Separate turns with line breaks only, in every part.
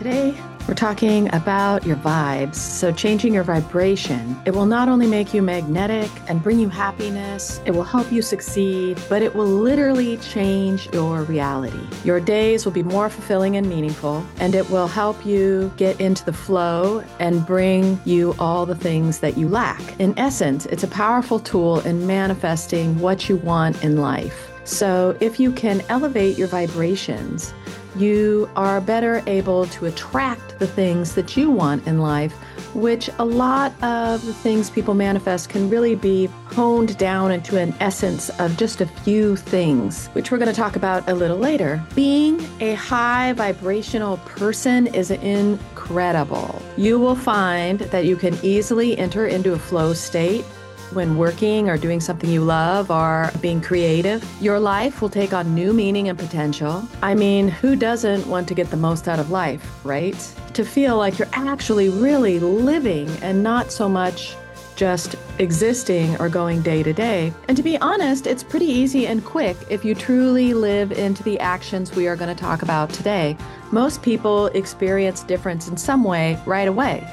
Today, we're talking about your vibes. So, changing your vibration, it will not only make you magnetic and bring you happiness, it will help you succeed, but it will literally change your reality. Your days will be more fulfilling and meaningful, and it will help you get into the flow and bring you all the things that you lack. In essence, it's a powerful tool in manifesting what you want in life. So, if you can elevate your vibrations, you are better able to attract the things that you want in life, which a lot of the things people manifest can really be honed down into an essence of just a few things, which we're going to talk about a little later. Being a high vibrational person is incredible. You will find that you can easily enter into a flow state when working or doing something you love or being creative, your life will take on new meaning and potential. I mean, who doesn't want to get the most out of life, right? To feel like you're actually really living and not so much just existing or going day to day. And to be honest, it's pretty easy and quick if you truly live into the actions we are going to talk about today. Most people experience difference in some way right away.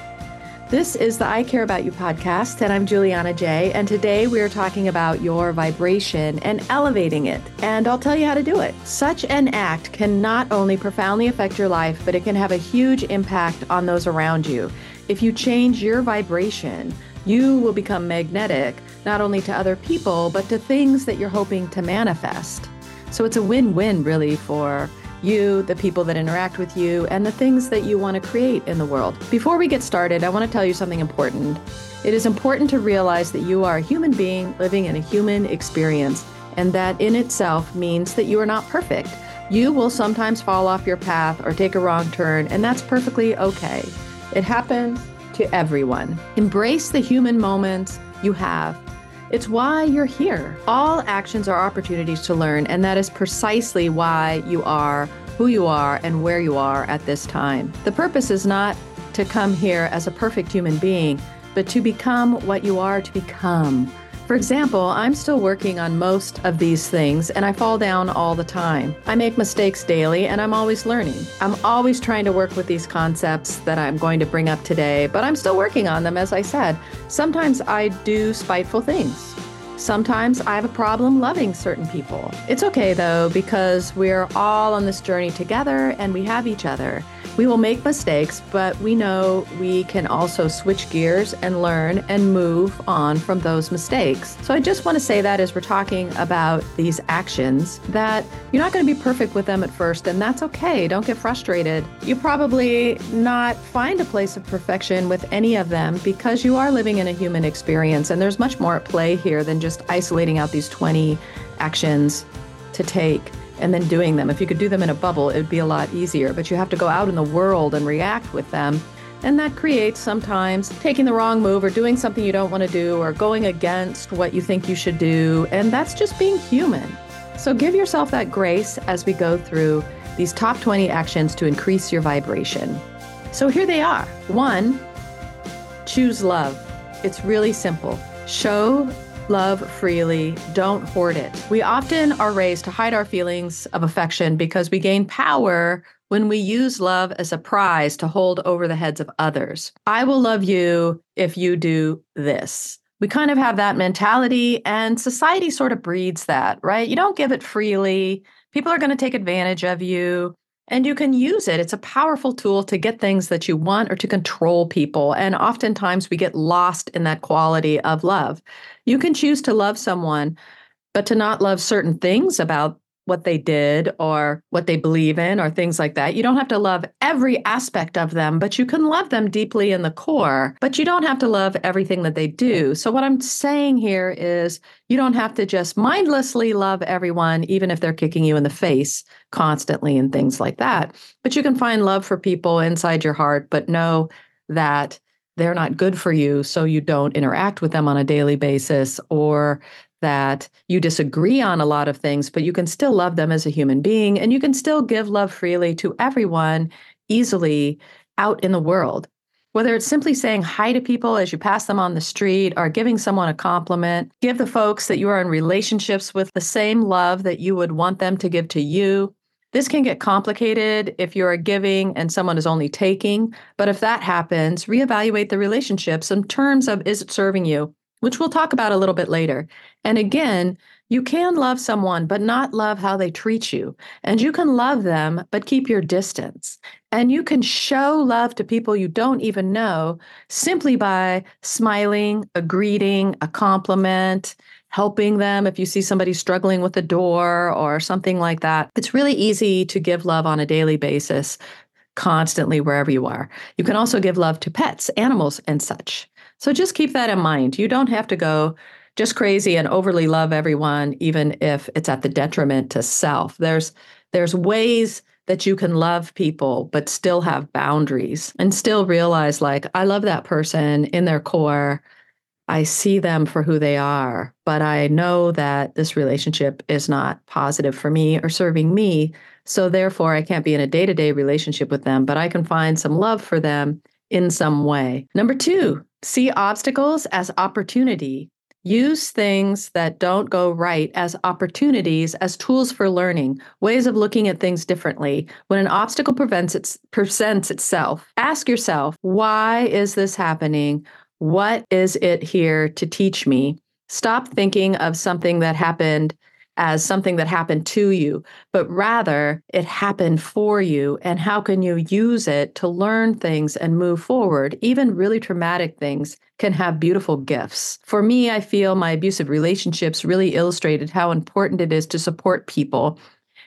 This is the I Care About You podcast, and I'm Juliana Jay. And today we are talking about your vibration and elevating it. And I'll tell you how to do it. Such an act can not only profoundly affect your life, but it can have a huge impact on those around you. If you change your vibration, you will become magnetic not only to other people, but to things that you're hoping to manifest. So it's a win win, really, for you, the people that interact with you, and the things that you want to create in the world. Before we get started, I want to tell you something important. It is important to realize that you are a human being living in a human experience, and that in itself means that you are not perfect. You will sometimes fall off your path or take a wrong turn, and that's perfectly okay. It happens to everyone. Embrace the human moments you have it's why you're here. All actions are opportunities to learn, and that is precisely why you are who you are and where you are at this time. The purpose is not to come here as a perfect human being, but to become what you are to become. For example, I'm still working on most of these things and I fall down all the time. I make mistakes daily and I'm always learning. I'm always trying to work with these concepts that I'm going to bring up today, but I'm still working on them, as I said. Sometimes I do spiteful things. Sometimes I have a problem loving certain people. It's okay though, because we're all on this journey together and we have each other. We will make mistakes, but we know we can also switch gears and learn and move on from those mistakes. So I just want to say that as we're talking about these actions, that you're not going to be perfect with them at first, and that's okay. Don't get frustrated. You probably not find a place of perfection with any of them because you are living in a human experience, and there's much more at play here than just isolating out these 20 actions to take and then doing them. If you could do them in a bubble, it would be a lot easier, but you have to go out in the world and react with them. And that creates sometimes taking the wrong move or doing something you don't want to do or going against what you think you should do. And that's just being human. So give yourself that grace as we go through these top 20 actions to increase your vibration. So here they are. One, choose love. It's really simple. Show love freely, don't hoard it. We often are raised to hide our feelings of affection because we gain power when we use love as a prize to hold over the heads of others. I will love you if you do this. We kind of have that mentality, and society sort of breeds that, right? You don't give it freely. People are going to take advantage of you. And you can use it. It's a powerful tool to get things that you want or to control people. And oftentimes we get lost in that quality of love. You can choose to love someone, but to not love certain things about what they did or what they believe in or things like that. You don't have to love every aspect of them, but you can love them deeply in the core, but you don't have to love everything that they do. So, what I'm saying here is you don't have to just mindlessly love everyone, even if they're kicking you in the face constantly and things like that. But you can find love for people inside your heart, but know that they're not good for you, so you don't interact with them on a daily basis or that you disagree on a lot of things, but you can still love them as a human being and you can still give love freely to everyone easily out in the world. Whether it's simply saying hi to people as you pass them on the street or giving someone a compliment, give the folks that you are in relationships with the same love that you would want them to give to you. This can get complicated if you're giving and someone is only taking. But if that happens, reevaluate the relationships in terms of is it serving you, which we'll talk about a little bit later. And again, you can love someone, but not love how they treat you. And you can love them, but keep your distance. And you can show love to people you don't even know simply by smiling, a greeting, a compliment, helping them if you see somebody struggling with a door or something like that. It's really easy to give love on a daily basis, constantly, wherever you are. You can also give love to pets, animals, and such. So just keep that in mind. You don't have to go just crazy and overly love everyone even if it's at the detriment to self. There's there's ways that you can love people but still have boundaries and still realize like i love that person in their core. I see them for who they are but i know that this relationship is not positive for me or serving me. So therefore i can't be in a day-to-day relationship with them but i can find some love for them in some way. Number 2 see obstacles as opportunity Use things that don't go right as opportunities, as tools for learning, ways of looking at things differently. When an obstacle prevents its, presents itself, ask yourself, why is this happening? What is it here to teach me? Stop thinking of something that happened as something that happened to you, but rather it happened for you. And how can you use it to learn things and move forward? Even really traumatic things can have beautiful gifts. For me, I feel my abusive relationships really illustrated how important it is to support people.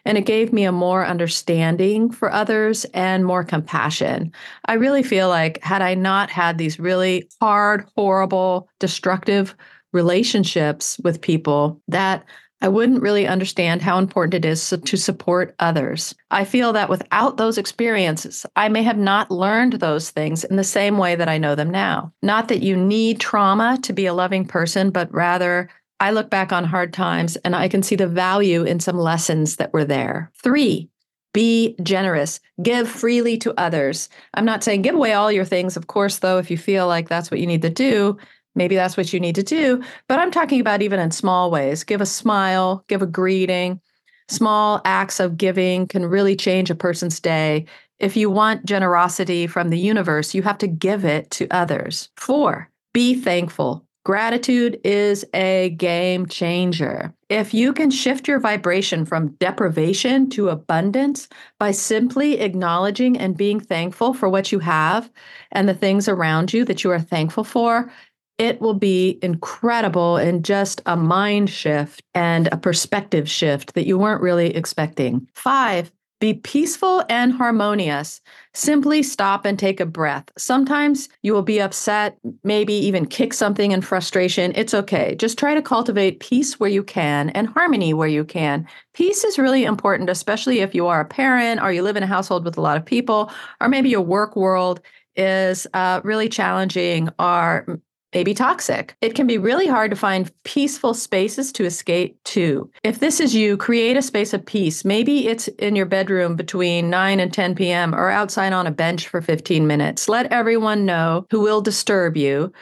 And it gave me a more understanding for others and more compassion. I really feel like, had I not had these really hard, horrible, destructive relationships with people, that I wouldn't really understand how important it is to support others. I feel that without those experiences, I may have not learned those things in the same way that I know them now. Not that you need trauma to be a loving person, but rather I look back on hard times and I can see the value in some lessons that were there. Three, be generous. Give freely to others. I'm not saying give away all your things. Of course, though, if you feel like that's what you need to do, maybe that's what you need to do. But I'm talking about even in small ways. Give a smile, give a greeting. Small acts of giving can really change a person's day. If you want generosity from the universe, you have to give it to others. Four, be thankful. Gratitude is a game changer. If you can shift your vibration from deprivation to abundance by simply acknowledging and being thankful for what you have and the things around you that you are thankful for, it will be incredible and just a mind shift and a perspective shift that you weren't really expecting. Five, be peaceful and harmonious. Simply stop and take a breath. Sometimes you will be upset, maybe even kick something in frustration. It's okay. Just try to cultivate peace where you can and harmony where you can. Peace is really important, especially if you are a parent or you live in a household with a lot of people, or maybe your work world is uh, really challenging or may be toxic. It can be really hard to find peaceful spaces to escape to. If this is you, create a space of peace. Maybe it's in your bedroom between 9 and 10 p.m. or outside on a bench for 15 minutes. Let everyone know who will disturb you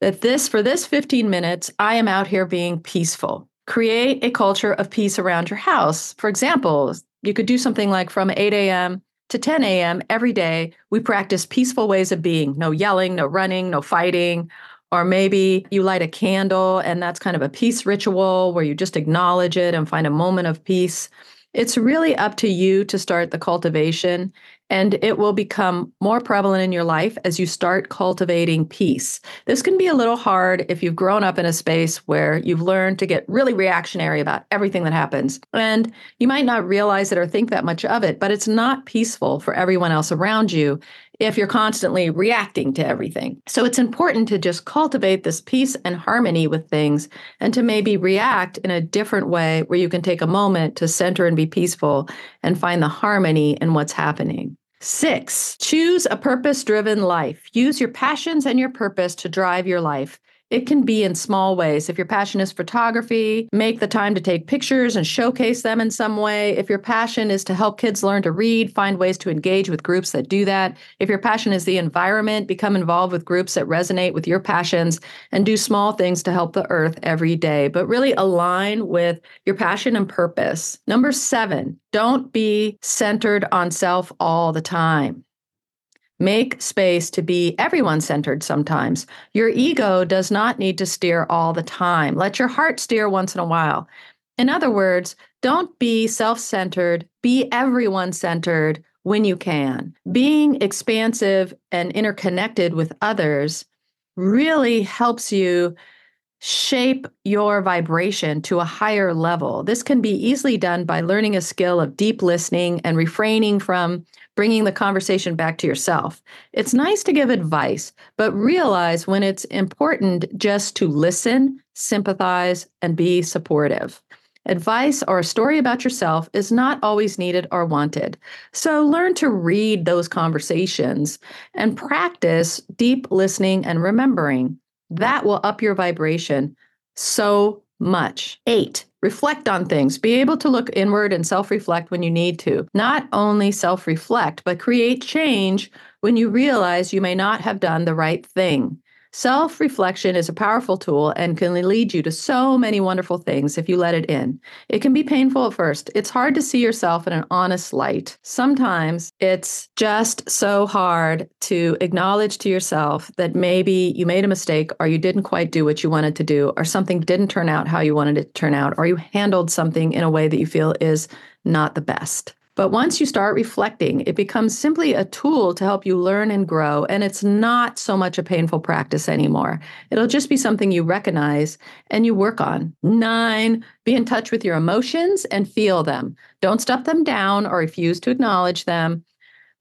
that this, for this 15 minutes, I am out here being peaceful. Create a culture of peace around your house. For example, you could do something like from 8 a.m. to 10 a.m. every day, we practice peaceful ways of being no yelling, no running, no fighting, or maybe you light a candle and that's kind of a peace ritual where you just acknowledge it and find a moment of peace. It's really up to you to start the cultivation, and it will become more prevalent in your life as you start cultivating peace. This can be a little hard if you've grown up in a space where you've learned to get really reactionary about everything that happens. And you might not realize it or think that much of it, but it's not peaceful for everyone else around you if you're constantly reacting to everything. So it's important to just cultivate this peace and harmony with things and to maybe react in a different way where you can take a moment to center and be peaceful and find the harmony in what's happening. Six, choose a purpose driven life. Use your passions and your purpose to drive your life. It can be in small ways. If your passion is photography, make the time to take pictures and showcase them in some way. If your passion is to help kids learn to read, find ways to engage with groups that do that. If your passion is the environment, become involved with groups that resonate with your passions and do small things to help the earth every day. But really align with your passion and purpose. Number seven, don't be centered on self all the time. Make space to be everyone centered sometimes. Your ego does not need to steer all the time. Let your heart steer once in a while. In other words, don't be self centered, be everyone centered when you can. Being expansive and interconnected with others really helps you shape your vibration to a higher level. This can be easily done by learning a skill of deep listening and refraining from bringing the conversation back to yourself. It's nice to give advice, but realize when it's important just to listen, sympathize, and be supportive. Advice or a story about yourself is not always needed or wanted. So learn to read those conversations and practice deep listening and remembering. That will up your vibration so much. Eight, reflect on things. Be able to look inward and self reflect when you need to. Not only self reflect, but create change when you realize you may not have done the right thing. Self reflection is a powerful tool and can lead you to so many wonderful things if you let it in. It can be painful at first. It's hard to see yourself in an honest light. Sometimes it's just so hard to acknowledge to yourself that maybe you made a mistake or you didn't quite do what you wanted to do or something didn't turn out how you wanted it to turn out or you handled something in a way that you feel is not the best. But once you start reflecting, it becomes simply a tool to help you learn and grow. And it's not so much a painful practice anymore. It'll just be something you recognize and you work on. Nine, be in touch with your emotions and feel them. Don't stuff them down or refuse to acknowledge them.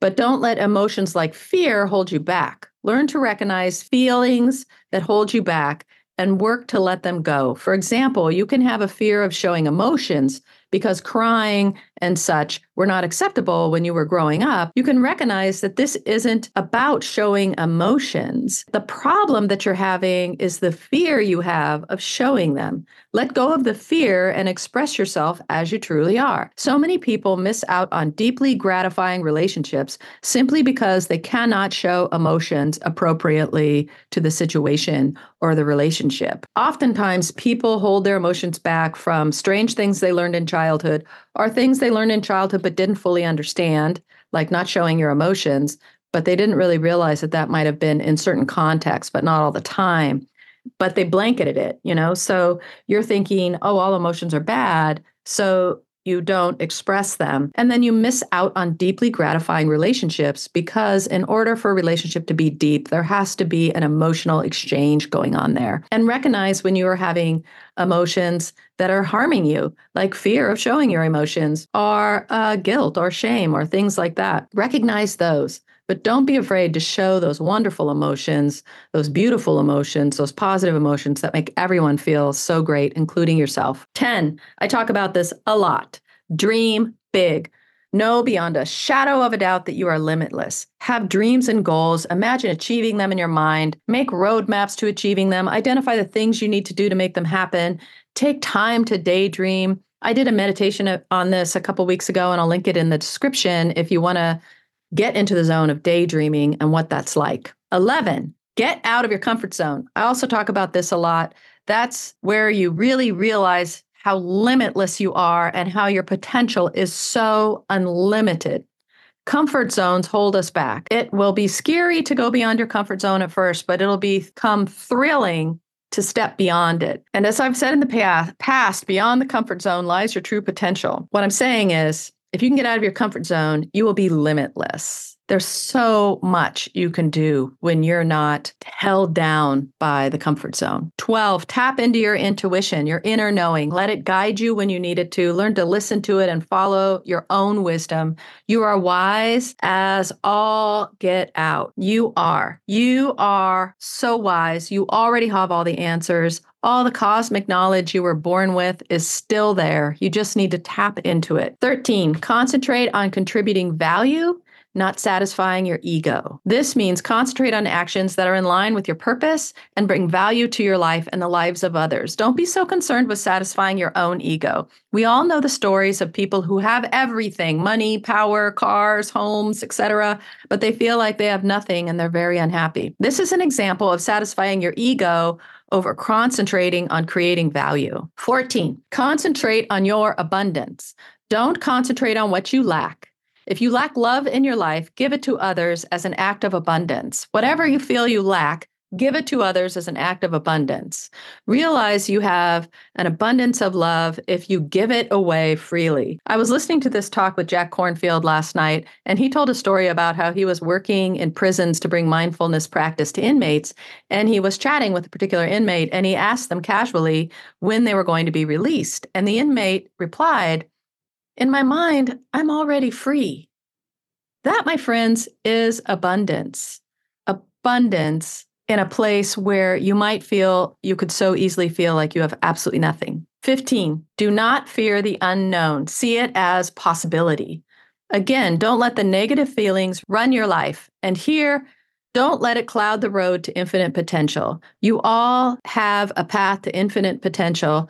But don't let emotions like fear hold you back. Learn to recognize feelings that hold you back and work to let them go. For example, you can have a fear of showing emotions because crying and such were not acceptable when you were growing up, you can recognize that this isn't about showing emotions. The problem that you're having is the fear you have of showing them. Let go of the fear and express yourself as you truly are. So many people miss out on deeply gratifying relationships simply because they cannot show emotions appropriately to the situation or the relationship. Oftentimes, people hold their emotions back from strange things they learned in childhood or things they learned in childhood but didn't fully understand, like not showing your emotions, but they didn't really realize that that might have been in certain contexts, but not all the time. But they blanketed it, you know? So you're thinking, oh, all emotions are bad. So you don't express them. And then you miss out on deeply gratifying relationships because, in order for a relationship to be deep, there has to be an emotional exchange going on there. And recognize when you are having emotions that are harming you, like fear of showing your emotions, or uh, guilt or shame, or things like that. Recognize those. But don't be afraid to show those wonderful emotions, those beautiful emotions, those positive emotions that make everyone feel so great, including yourself. 10, I talk about this a lot. Dream big. Know beyond a shadow of a doubt that you are limitless. Have dreams and goals. Imagine achieving them in your mind. Make roadmaps to achieving them. Identify the things you need to do to make them happen. Take time to daydream. I did a meditation uh, on this a couple weeks ago, and I'll link it in the description if you want to get into the zone of daydreaming and what that's like. 11, get out of your comfort zone. I also talk about this a lot. That's where you really realize how limitless you are and how your potential is so unlimited. Comfort zones hold us back. It will be scary to go beyond your comfort zone at first, but it'll become thrilling to step beyond it. And as I've said in the past, beyond the comfort zone lies your true potential. What I'm saying is, if you can get out of your comfort zone, you will be limitless. There's so much you can do when you're not held down by the comfort zone. 12, tap into your intuition, your inner knowing. Let it guide you when you need it to. Learn to listen to it and follow your own wisdom. You are wise as all get out. You are. You are so wise. You already have all the answers. All the cosmic knowledge you were born with is still there. You just need to tap into it. 13, concentrate on contributing value not satisfying your ego. This means concentrate on actions that are in line with your purpose and bring value to your life and the lives of others. Don't be so concerned with satisfying your own ego. We all know the stories of people who have everything money, power, cars, homes, etc. but they feel like they have nothing and they're very unhappy. This is an example of satisfying your ego over concentrating on creating value. 14, concentrate on your abundance. Don't concentrate on what you lack. If you lack love in your life, give it to others as an act of abundance. Whatever you feel you lack, give it to others as an act of abundance. Realize you have an abundance of love if you give it away freely. I was listening to this talk with Jack Kornfield last night, and he told a story about how he was working in prisons to bring mindfulness practice to inmates. And he was chatting with a particular inmate, and he asked them casually when they were going to be released. And the inmate replied, In my mind, I'm already free. That, my friends, is abundance. Abundance in a place where you might feel you could so easily feel like you have absolutely nothing. 15, do not fear the unknown. See it as possibility. Again, don't let the negative feelings run your life. And here, don't let it cloud the road to infinite potential. You all have a path to infinite potential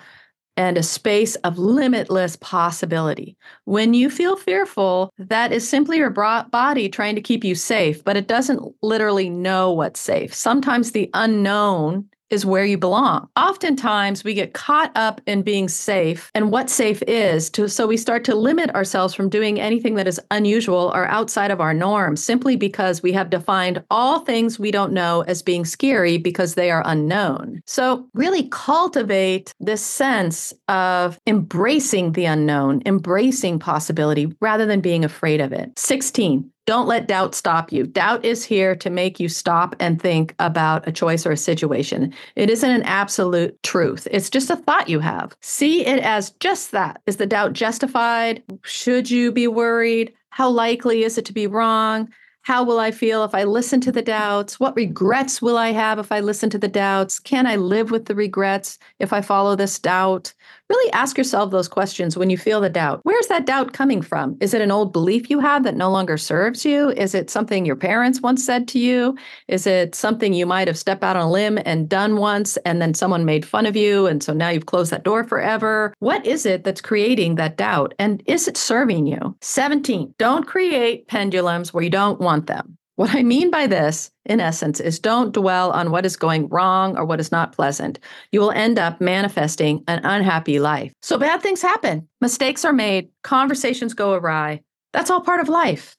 and a space of limitless possibility. When you feel fearful, that is simply your body trying to keep you safe, but it doesn't literally know what's safe. Sometimes the unknown is where you belong. Oftentimes we get caught up in being safe and what safe is to so we start to limit ourselves from doing anything that is unusual or outside of our norm simply because we have defined all things we don't know as being scary because they are unknown. So really cultivate this sense of embracing the unknown, embracing possibility rather than being afraid of it. 16 don't let doubt stop you. Doubt is here to make you stop and think about a choice or a situation. It isn't an absolute truth, it's just a thought you have. See it as just that. Is the doubt justified? Should you be worried? How likely is it to be wrong? How will I feel if I listen to the doubts? What regrets will I have if I listen to the doubts? Can I live with the regrets if I follow this doubt? Really ask yourself those questions when you feel the doubt. Where's that doubt coming from? Is it an old belief you have that no longer serves you? Is it something your parents once said to you? Is it something you might have stepped out on a limb and done once and then someone made fun of you and so now you've closed that door forever? What is it that's creating that doubt and is it serving you? 17. Don't create pendulums where you don't want them. What I mean by this, in essence, is don't dwell on what is going wrong or what is not pleasant. You will end up manifesting an unhappy life. So bad things happen, mistakes are made, conversations go awry. That's all part of life.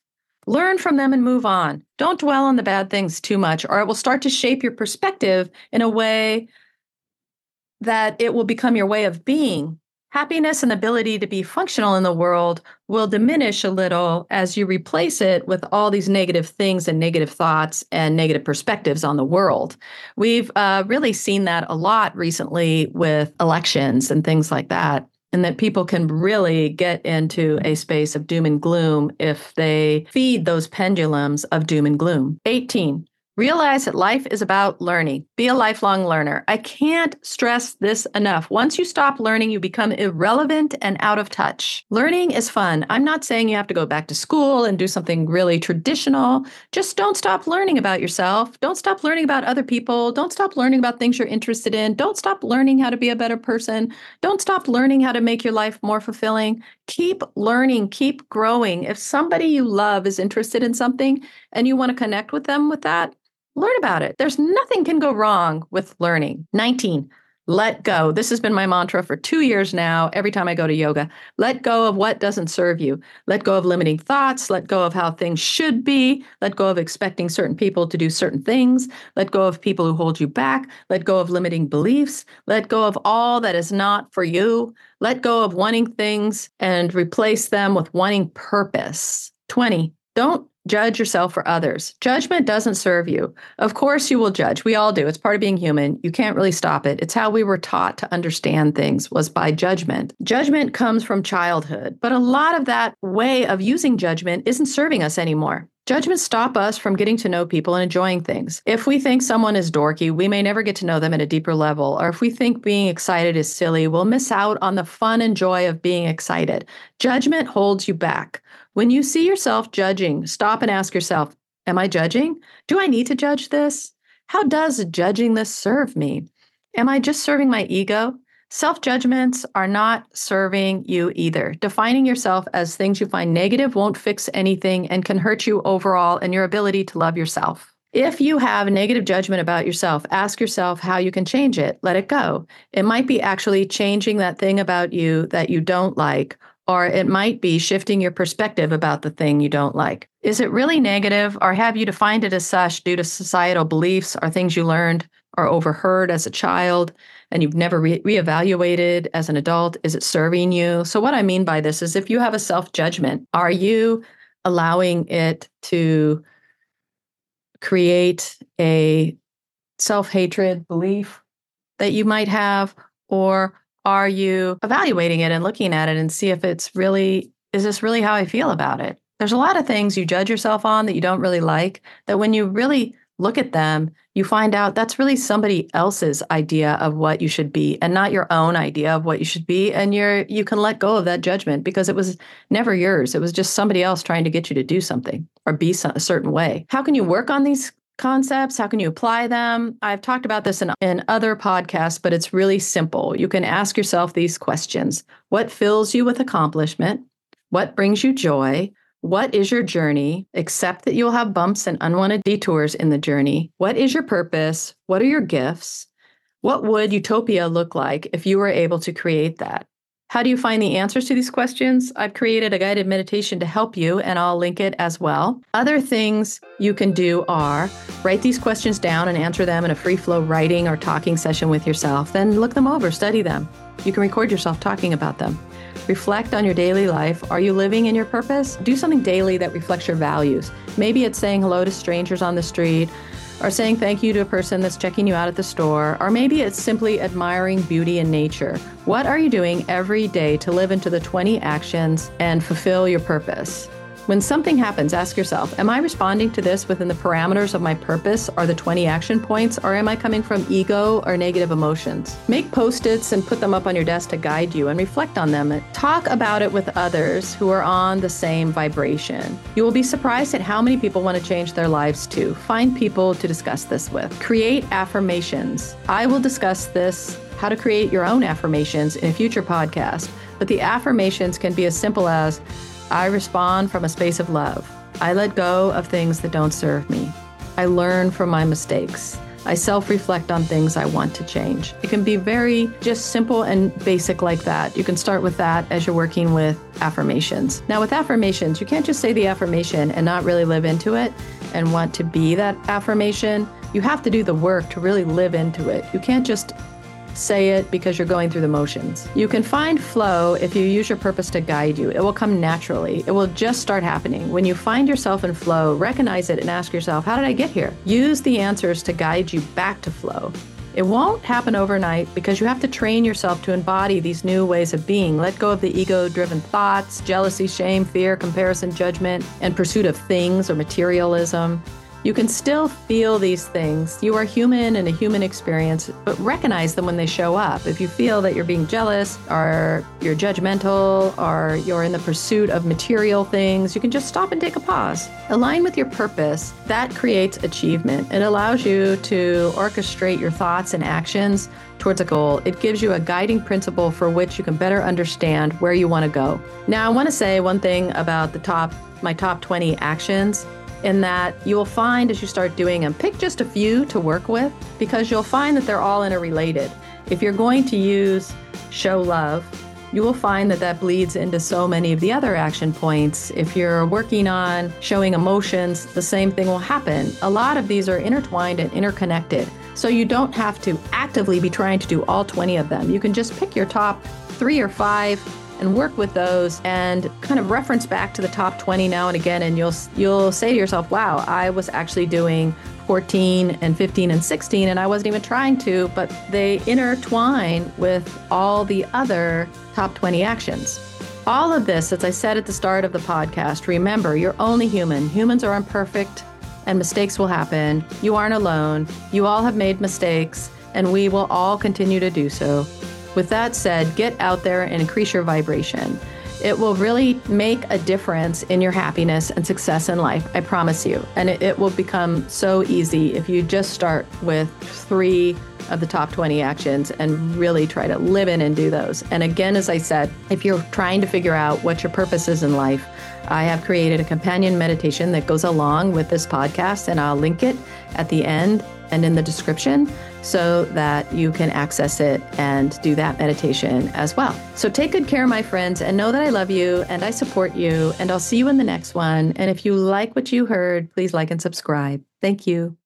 Learn from them and move on. Don't dwell on the bad things too much, or it will start to shape your perspective in a way that it will become your way of being happiness and ability to be functional in the world will diminish a little as you replace it with all these negative things and negative thoughts and negative perspectives on the world. We've uh, really seen that a lot recently with elections and things like that. And that people can really get into a space of doom and gloom if they feed those pendulums of doom and gloom. 18. Realize that life is about learning. Be a lifelong learner. I can't stress this enough. Once you stop learning, you become irrelevant and out of touch. Learning is fun. I'm not saying you have to go back to school and do something really traditional. Just don't stop learning about yourself. Don't stop learning about other people. Don't stop learning about things you're interested in. Don't stop learning how to be a better person. Don't stop learning how to make your life more fulfilling. Keep learning, keep growing. If somebody you love is interested in something and you want to connect with them with that, learn about it. There's nothing can go wrong with learning. 19. Let go. This has been my mantra for two years now. Every time I go to yoga, let go of what doesn't serve you. Let go of limiting thoughts. Let go of how things should be. Let go of expecting certain people to do certain things. Let go of people who hold you back. Let go of limiting beliefs. Let go of all that is not for you. Let go of wanting things and replace them with wanting purpose. 20. Don't Judge yourself or others. Judgment doesn't serve you. Of course, you will judge. We all do. It's part of being human. You can't really stop it. It's how we were taught to understand things was by judgment. Judgment comes from childhood, but a lot of that way of using judgment isn't serving us anymore. Judgments stop us from getting to know people and enjoying things. If we think someone is dorky, we may never get to know them at a deeper level. Or if we think being excited is silly, we'll miss out on the fun and joy of being excited. Judgment holds you back. When you see yourself judging, stop and ask yourself, Am I judging? Do I need to judge this? How does judging this serve me? Am I just serving my ego? Self judgments are not serving you either. Defining yourself as things you find negative won't fix anything and can hurt you overall and your ability to love yourself. If you have negative judgment about yourself, ask yourself how you can change it. Let it go. It might be actually changing that thing about you that you don't like, or it might be shifting your perspective about the thing you don't like. Is it really negative, or have you defined it as such due to societal beliefs or things you learned or overheard as a child? and you've never re- reevaluated as an adult, is it serving you? So, what I mean by this is if you have a self judgment, are you allowing it to create a self hatred belief that you might have? Or are you evaluating it and looking at it and see if it's really, is this really how I feel about it? There's a lot of things you judge yourself on that you don't really like, that when you really look at them, you find out that's really somebody else's idea of what you should be and not your own idea of what you should be and you're you can let go of that judgment because it was never yours it was just somebody else trying to get you to do something or be a certain way how can you work on these concepts how can you apply them i've talked about this in, in other podcasts but it's really simple you can ask yourself these questions what fills you with accomplishment what brings you joy what is your journey? Accept that you'll have bumps and unwanted detours in the journey. What is your purpose? What are your gifts? What would utopia look like if you were able to create that? How do you find the answers to these questions? I've created a guided meditation to help you, and I'll link it as well. Other things you can do are write these questions down and answer them in a free flow writing or talking session with yourself. Then look them over, study them. You can record yourself talking about them. Reflect on your daily life. Are you living in your purpose? Do something daily that reflects your values. Maybe it's saying hello to strangers on the street, or saying thank you to a person that's checking you out at the store, or maybe it's simply admiring beauty in nature. What are you doing every day to live into the 20 actions and fulfill your purpose? When something happens, ask yourself Am I responding to this within the parameters of my purpose or the 20 action points, or am I coming from ego or negative emotions? Make post its and put them up on your desk to guide you and reflect on them. Talk about it with others who are on the same vibration. You will be surprised at how many people want to change their lives too. Find people to discuss this with. Create affirmations. I will discuss this how to create your own affirmations in a future podcast, but the affirmations can be as simple as I respond from a space of love. I let go of things that don't serve me. I learn from my mistakes. I self reflect on things I want to change. It can be very just simple and basic like that. You can start with that as you're working with affirmations. Now, with affirmations, you can't just say the affirmation and not really live into it and want to be that affirmation. You have to do the work to really live into it. You can't just say it because you're going through the motions. You can find flow if you use your purpose to guide you. It will come naturally. It will just start happening. When you find yourself in flow, recognize it and ask yourself, how did I get here? Use the answers to guide you back to flow. It won't happen overnight because you have to train yourself to embody these new ways of being. Let go of the ego driven thoughts, jealousy, shame, fear, comparison, judgment, and pursuit of things or materialism. You can still feel these things. You are human in a human experience, but recognize them when they show up. If you feel that you're being jealous or you're judgmental or you're in the pursuit of material things, you can just stop and take a pause. Align with your purpose. That creates achievement. It allows you to orchestrate your thoughts and actions towards a goal. It gives you a guiding principle for which you can better understand where you want to go. Now, I want to say one thing about the top my top 20 actions in that you will find as you start doing them, pick just a few to work with because you'll find that they're all interrelated. If you're going to use show love, you will find that that bleeds into so many of the other action points. If you're working on showing emotions, the same thing will happen. A lot of these are intertwined and interconnected. So you don't have to actively be trying to do all 20 of them. You can just pick your top three or five and work with those and kind of reference back to the top 20 now and again and you'll you'll say to yourself wow i was actually doing 14 and 15 and 16 and i wasn't even trying to but they intertwine with all the other top 20 actions. All of this as i said at the start of the podcast remember you're only human. Humans are imperfect and mistakes will happen. You aren't alone. You all have made mistakes and we will all continue to do so with that said, get out there and increase your vibration. It will really make a difference in your happiness and success in life. I promise you. And it, it will become so easy if you just start with three of the top 20 actions and really try to live in and do those. And again, as I said, if you're trying to figure out what your purpose is in life, I have created a companion meditation that goes along with this podcast, and I'll link it at the end and in the description so that you can access it and do that meditation as well. So take good care, my friends, and know that I love you and I support you. And I'll see you in the next one. And if you like what you heard, please like and subscribe. Thank you.